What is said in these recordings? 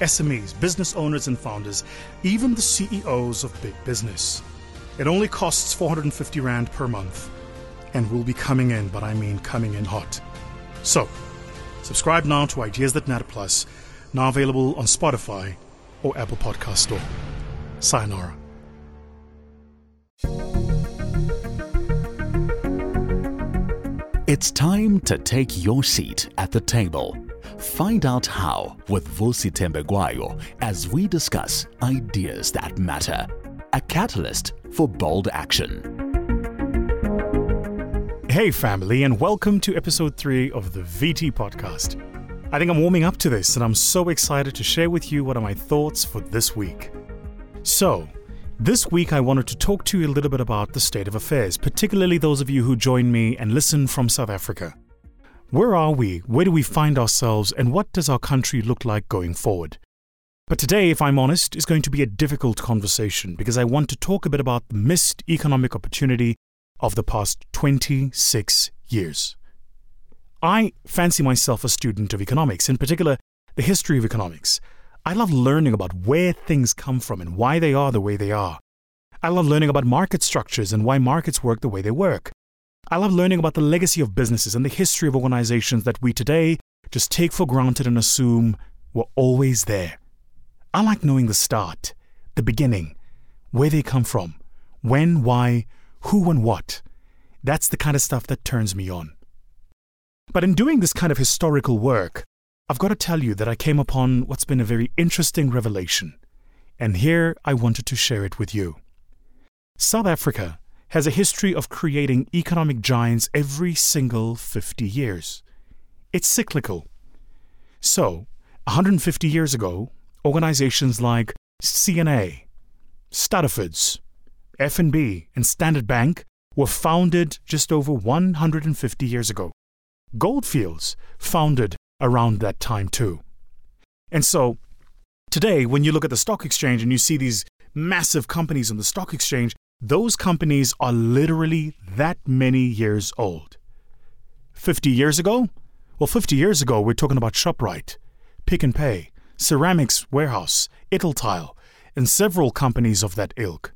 SMEs, business owners, and founders, even the CEOs of big business. It only costs 450 Rand per month and will be coming in, but I mean coming in hot. So, subscribe now to Ideas That Matter Plus, now available on Spotify or Apple Podcast Store. Sayonara. It's time to take your seat at the table. Find out how with Vusi Thembekwayo as we discuss ideas that matter. A catalyst for bold action. Hey, family, and welcome to episode three of the VT podcast. I think I'm warming up to this, and I'm so excited to share with you what are my thoughts for this week. So, this week, I wanted to talk to you a little bit about the state of affairs, particularly those of you who join me and listen from South Africa. Where are we? Where do we find ourselves? And what does our country look like going forward? But today, if I'm honest, is going to be a difficult conversation because I want to talk a bit about the missed economic opportunity of the past 26 years. I fancy myself a student of economics, in particular, the history of economics. I love learning about where things come from and why they are the way they are. I love learning about market structures and why markets work the way they work. I love learning about the legacy of businesses and the history of organizations that we today just take for granted and assume were always there. I like knowing the start, the beginning, where they come from, when, why, who, and what. That's the kind of stuff that turns me on. But in doing this kind of historical work, I've got to tell you that I came upon what's been a very interesting revelation, and here I wanted to share it with you. South Africa has a history of creating economic giants every single 50 years. It's cyclical. So, 150 years ago, organizations like CNA, Stuttafords, FNB, and Standard Bank were founded just over 150 years ago. Goldfields, founded around that time too. And so today, when you look at the stock exchange and you see these massive companies on the stock exchange, those companies are literally that many years old. 50 years ago? Well, 50 years ago, we're talking about ShopRite, Pick n Pay, Ceramics Warehouse, Italtile, and several companies of that ilk.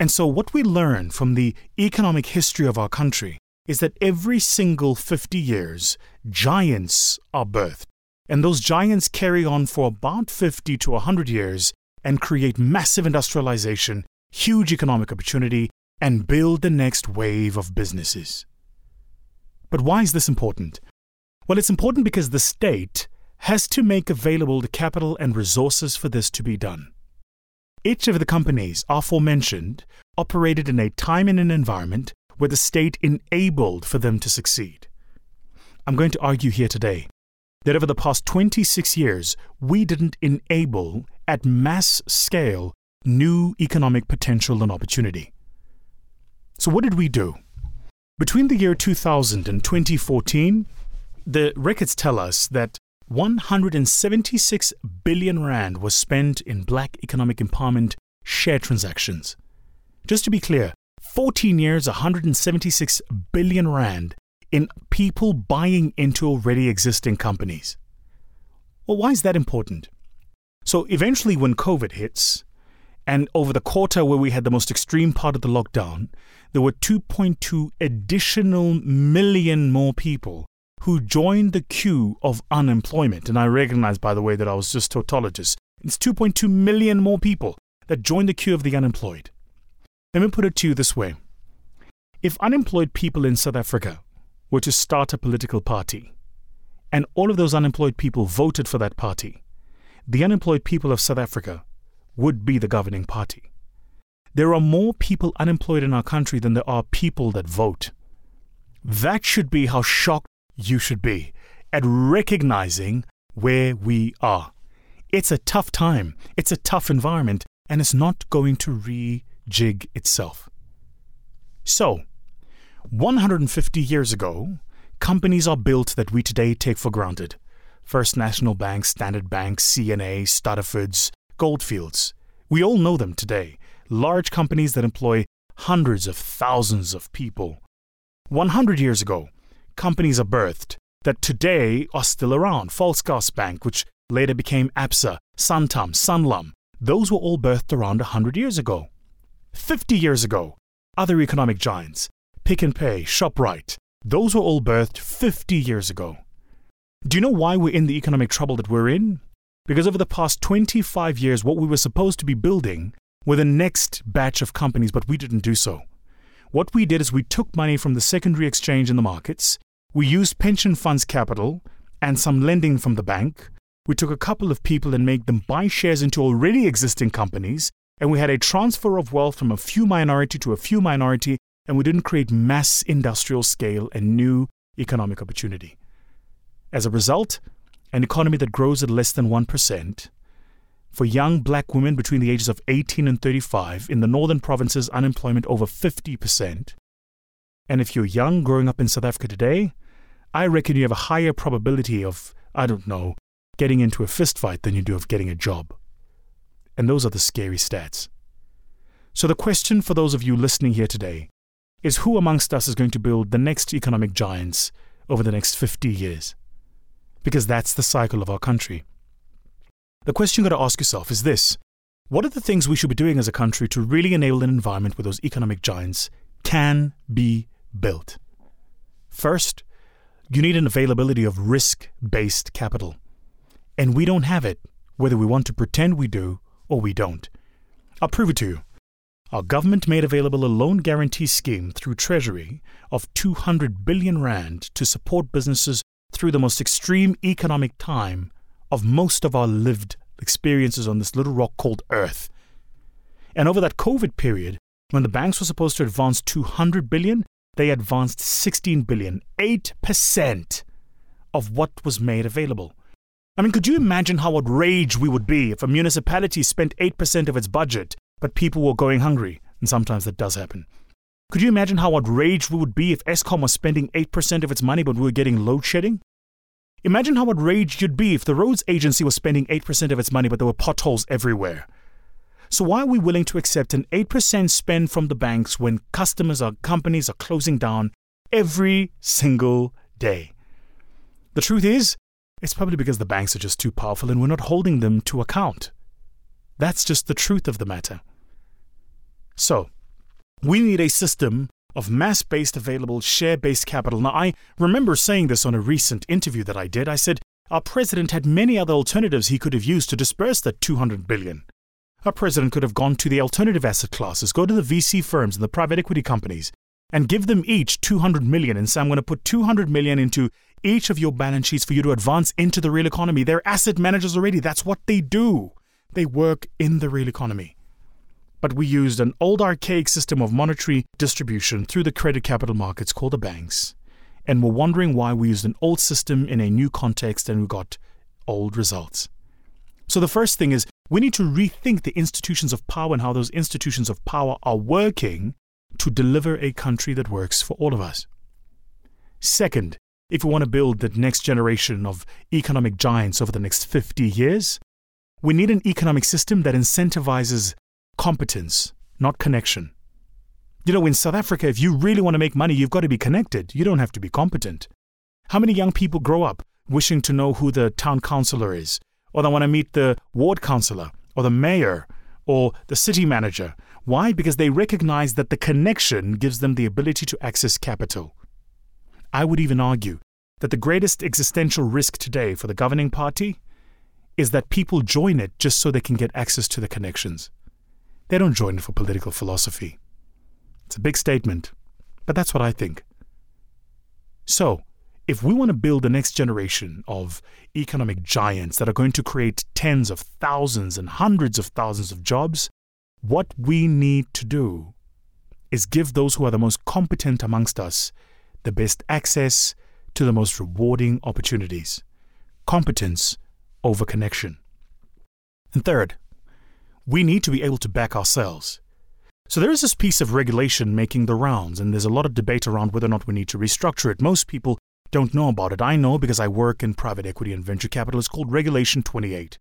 And so, what we learn from the economic history of our country is that every single 50 years, giants are birthed. And those giants carry on for about 50 to 100 years and create massive industrialization, huge economic opportunity, and build the next wave of businesses. But why is this important? Well, it's important because the state has to make available the capital and resources for this to be done. Each of the companies aforementioned operated in a time and an environment where the state enabled for them to succeed. I'm going to argue here today that over the past 26 years, we didn't enable at mass scale new economic potential and opportunity. So, what did we do? Between the year 2000 and 2014, the records tell us that 176 billion rand was spent in black economic empowerment share transactions. Just to be clear, 14 years, 176 billion rand in people buying into already existing companies. Well, why is that important? So, eventually, when COVID hits, and over the quarter where we had the most extreme part of the lockdown, there were 2.2 additional million more people who joined the queue of unemployment. And I recognize, by the way, that I was just tautologist. It's 2.2 million more people that joined the queue of the unemployed. Let me put it to you this way If unemployed people in South Africa were to start a political party, and all of those unemployed people voted for that party, the unemployed people of South Africa would be the governing party. There are more people unemployed in our country than there are people that vote. That should be how shocked you should be at recognizing where we are. It's a tough time, it's a tough environment, and it's not going to rejig itself. So, 150 years ago, companies are built that we today take for granted. First National Bank, Standard Bank, CNA, Stuttafords, Goldfields. We all know them today. Large companies that employ hundreds of thousands of people. 100 years ago, companies are birthed that today are still around. Volkskas Bank, which later became Absa, Santam, Sanlam. Those were all birthed around 100 years ago. 50 years ago, other economic giants, Pick n Pay, ShopRite, those were all birthed 50 years ago. Do you know why we're in the economic trouble that we're in? Because over the past 25 years, what we were supposed to be building were the next batch of companies, but we didn't do so. What we did is we took money from the secondary exchange in the markets, we used pension funds capital and some lending from the bank. We took a couple of people and made them buy shares into already existing companies, and we had a transfer of wealth from a few minority to a few minority, and we didn't create mass industrial scale and new economic opportunity. As a result, an economy that grows at less than 1%, for young black women between the ages of 18 and 35, in the northern provinces, unemployment over 50%. And if you're young growing up in South Africa today, I reckon you have a higher probability of, I don't know, getting into a fistfight than you do of getting a job. And those are the scary stats. So, the question for those of you listening here today is who amongst us is going to build the next economic giants over the next 50 years? Because that's the cycle of our country. The question you've got to ask yourself is this What are the things we should be doing as a country to really enable an environment where those economic giants can be built? First, you need an availability of risk based capital. And we don't have it, whether we want to pretend we do or we don't. I'll prove it to you. Our government made available a loan guarantee scheme through Treasury of 200 billion rand to support businesses through the most extreme economic time of most of our lived experiences on this little rock called Earth. And over that COVID period, when the banks were supposed to advance 200 billion, they advanced 16 billion, 8% of what was made available. I mean, could you imagine how outraged we would be if a municipality spent 8% of its budget, but people were going hungry? And sometimes that does happen. Could you imagine how outraged we would be if Eskom was spending 8% of its money, but we were getting load shedding? Imagine how outraged you'd be if the roads agency was spending 8% of its money, but there were potholes everywhere. So, why are we willing to accept an 8% spend from the banks when customers or companies are closing down every single day? The truth is, it's probably because the banks are just too powerful and we're not holding them to account. That's just the truth of the matter. So, we need a system of mass based available share based capital. Now, I remember saying this on a recent interview that I did. I said, our president had many other alternatives he could have used to disperse that 200 billion. Our president could have gone to the alternative asset classes, go to the VC firms and the private equity companies, and give them each 200 million and say, I'm going to put 200 million into each of your balance sheets for you to advance into the real economy. They're asset managers already. That's what they do. They work in the real economy. But we used an old archaic system of monetary distribution through the credit capital markets called the banks. And we're wondering why we used an old system in a new context and we got old results. So the first thing is we need to rethink the institutions of power and how those institutions of power are working to deliver a country that works for all of us. Second, if we want to build the next generation of economic giants over the next 50 years, we need an economic system that incentivizes competence, not connection. You know, in South Africa, if you really want to make money, you've got to be connected. You don't have to be competent. How many young people grow up wishing to know who the town councillor is, or they want to meet the ward councillor or the mayor or the city manager. Why? Because they recognize that the connection gives them the ability to access capital. I would even argue that the greatest existential risk today for the governing party is that people join it just so they can get access to the connections. They don't join it for political philosophy. It's a big statement, but that's what I think. So, if we want to build the next generation of economic giants that are going to create tens of thousands and hundreds of thousands of jobs, what we need to do is give those who are the most competent amongst us the best access to the most rewarding opportunities. Competence over connection. And third, we need to be able to back ourselves. So there is this piece of regulation making the rounds, and there's a lot of debate around whether or not we need to restructure it. Most people don't know about it. I know because I work in private equity and venture capital. It's called Regulation 28.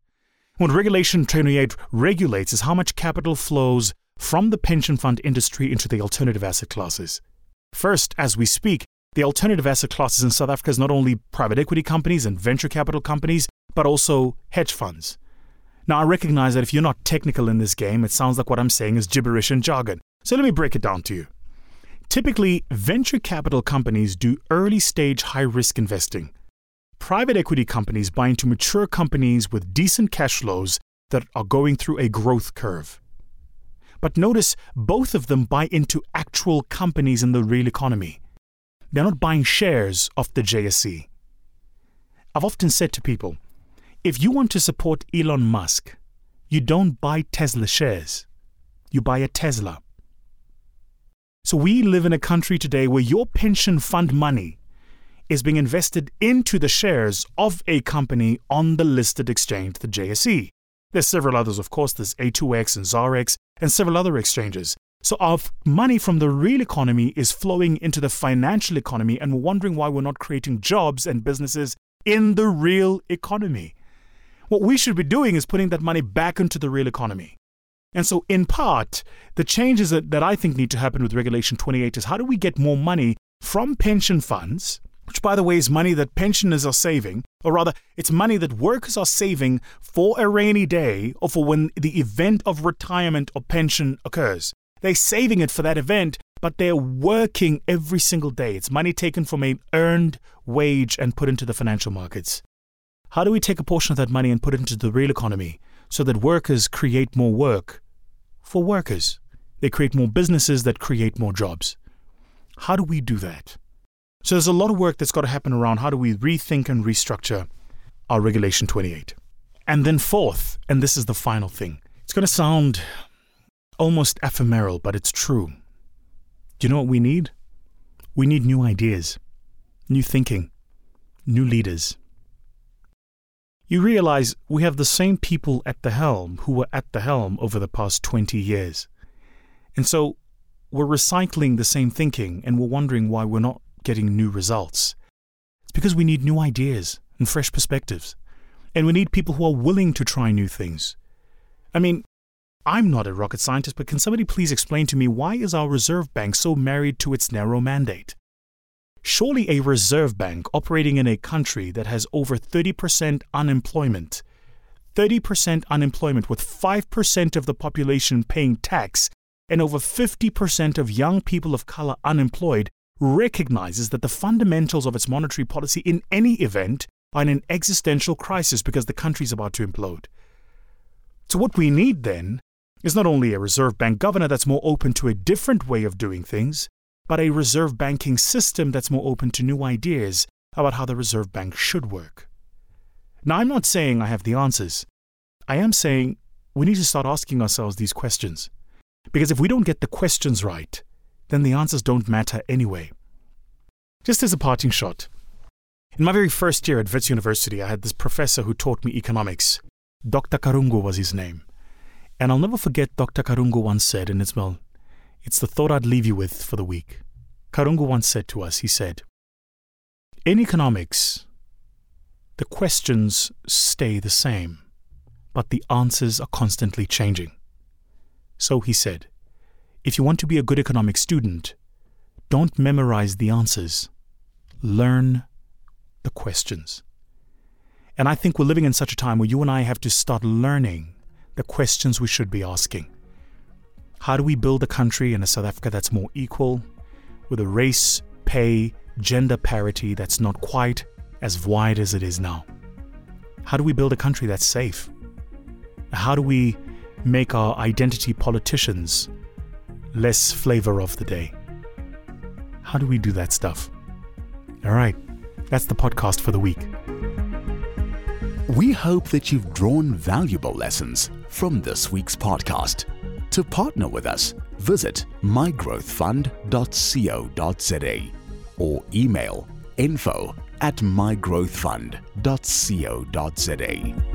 What Regulation 28 regulates is how much capital flows from the pension fund industry into the alternative asset classes. First, as we speak, the alternative asset classes in South Africa is not only private equity companies and venture capital companies, but also hedge funds. Now, I recognize that if you're not technical in this game, it sounds like what I'm saying is gibberish and jargon. So let me break it down to you. Typically, venture capital companies do early stage high risk investing. Private equity companies buy into mature companies with decent cash flows that are going through a growth curve. But notice both of them buy into actual companies in the real economy. They're not buying shares of the JSE. I've often said to people if you want to support Elon Musk, you don't buy Tesla shares, you buy a Tesla. So we live in a country today where your pension fund money is being invested into the shares of a company on the listed exchange, the JSE. There's several others, of course, there's A2X and ZARX and several other exchanges. So our money from the real economy is flowing into the financial economy, and we're wondering why we're not creating jobs and businesses in the real economy. What we should be doing is putting that money back into the real economy. And so, in part, the changes that, that I think need to happen with Regulation 28 is how do we get more money from pension funds, which, by the way, is money that pensioners are saving, or rather, it's money that workers are saving for a rainy day or for when the event of retirement or pension occurs. They're saving it for that event, but they're working every single day. It's money taken from an earned wage and put into the financial markets. How do we take a portion of that money and put it into the real economy so that workers create more work for workers? They create more businesses that create more jobs. How do we do that? So there's a lot of work that's got to happen around how do we rethink and restructure our Regulation 28. And then, fourth, and this is the final thing, it's going to sound almost ephemeral, but it's true. Do you know what we need? We need new ideas, new thinking, new leaders. You realize we have the same people at the helm who were at the helm over the past 20 years. And so we're recycling the same thinking and we're wondering why we're not getting new results. It's because we need new ideas and fresh perspectives. And we need people who are willing to try new things. I mean, I'm not a rocket scientist, but can somebody please explain to me why is our Reserve Bank so married to its narrow mandate? Surely a Reserve Bank operating in a country that has over 30% unemployment, 30% unemployment with 5% of the population paying tax and over 50% of young people of color unemployed recognizes that the fundamentals of its monetary policy in any event are in an existential crisis because the country is about to implode. So, what we need then is not only a Reserve Bank governor that's more open to a different way of doing things, but a reserve banking system that's more open to new ideas about how the Reserve Bank should work. Now, I'm not saying I have the answers. I am saying we need to start asking ourselves these questions. Because if we don't get the questions right, then the answers don't matter anyway. Just as a parting shot, in my very first year at Wits University, I had this professor who taught me economics. Dr. Karungu was his name. And I'll never forget Dr. Karungu once said, it's well, it's the thought I'd leave you with for the week. Karungu once said to us, he said, In economics, the questions stay the same, but the answers are constantly changing. So he said, if you want to be a good economic student, don't memorize the answers, learn the questions. And I think we're living in such a time where you and I have to start learning the questions we should be asking. How do we build a country in a South Africa that's more equal, with a race, pay, gender parity that's not quite as wide as it is now? How do we build a country that's safe? How do we make our identity politicians less flavor of the day? How do we do that stuff? All right, that's the podcast for the week. We hope that you've drawn valuable lessons from this week's podcast. To partner with us, visit mygrowthfund.co.za or email info at mygrowthfund.co.za.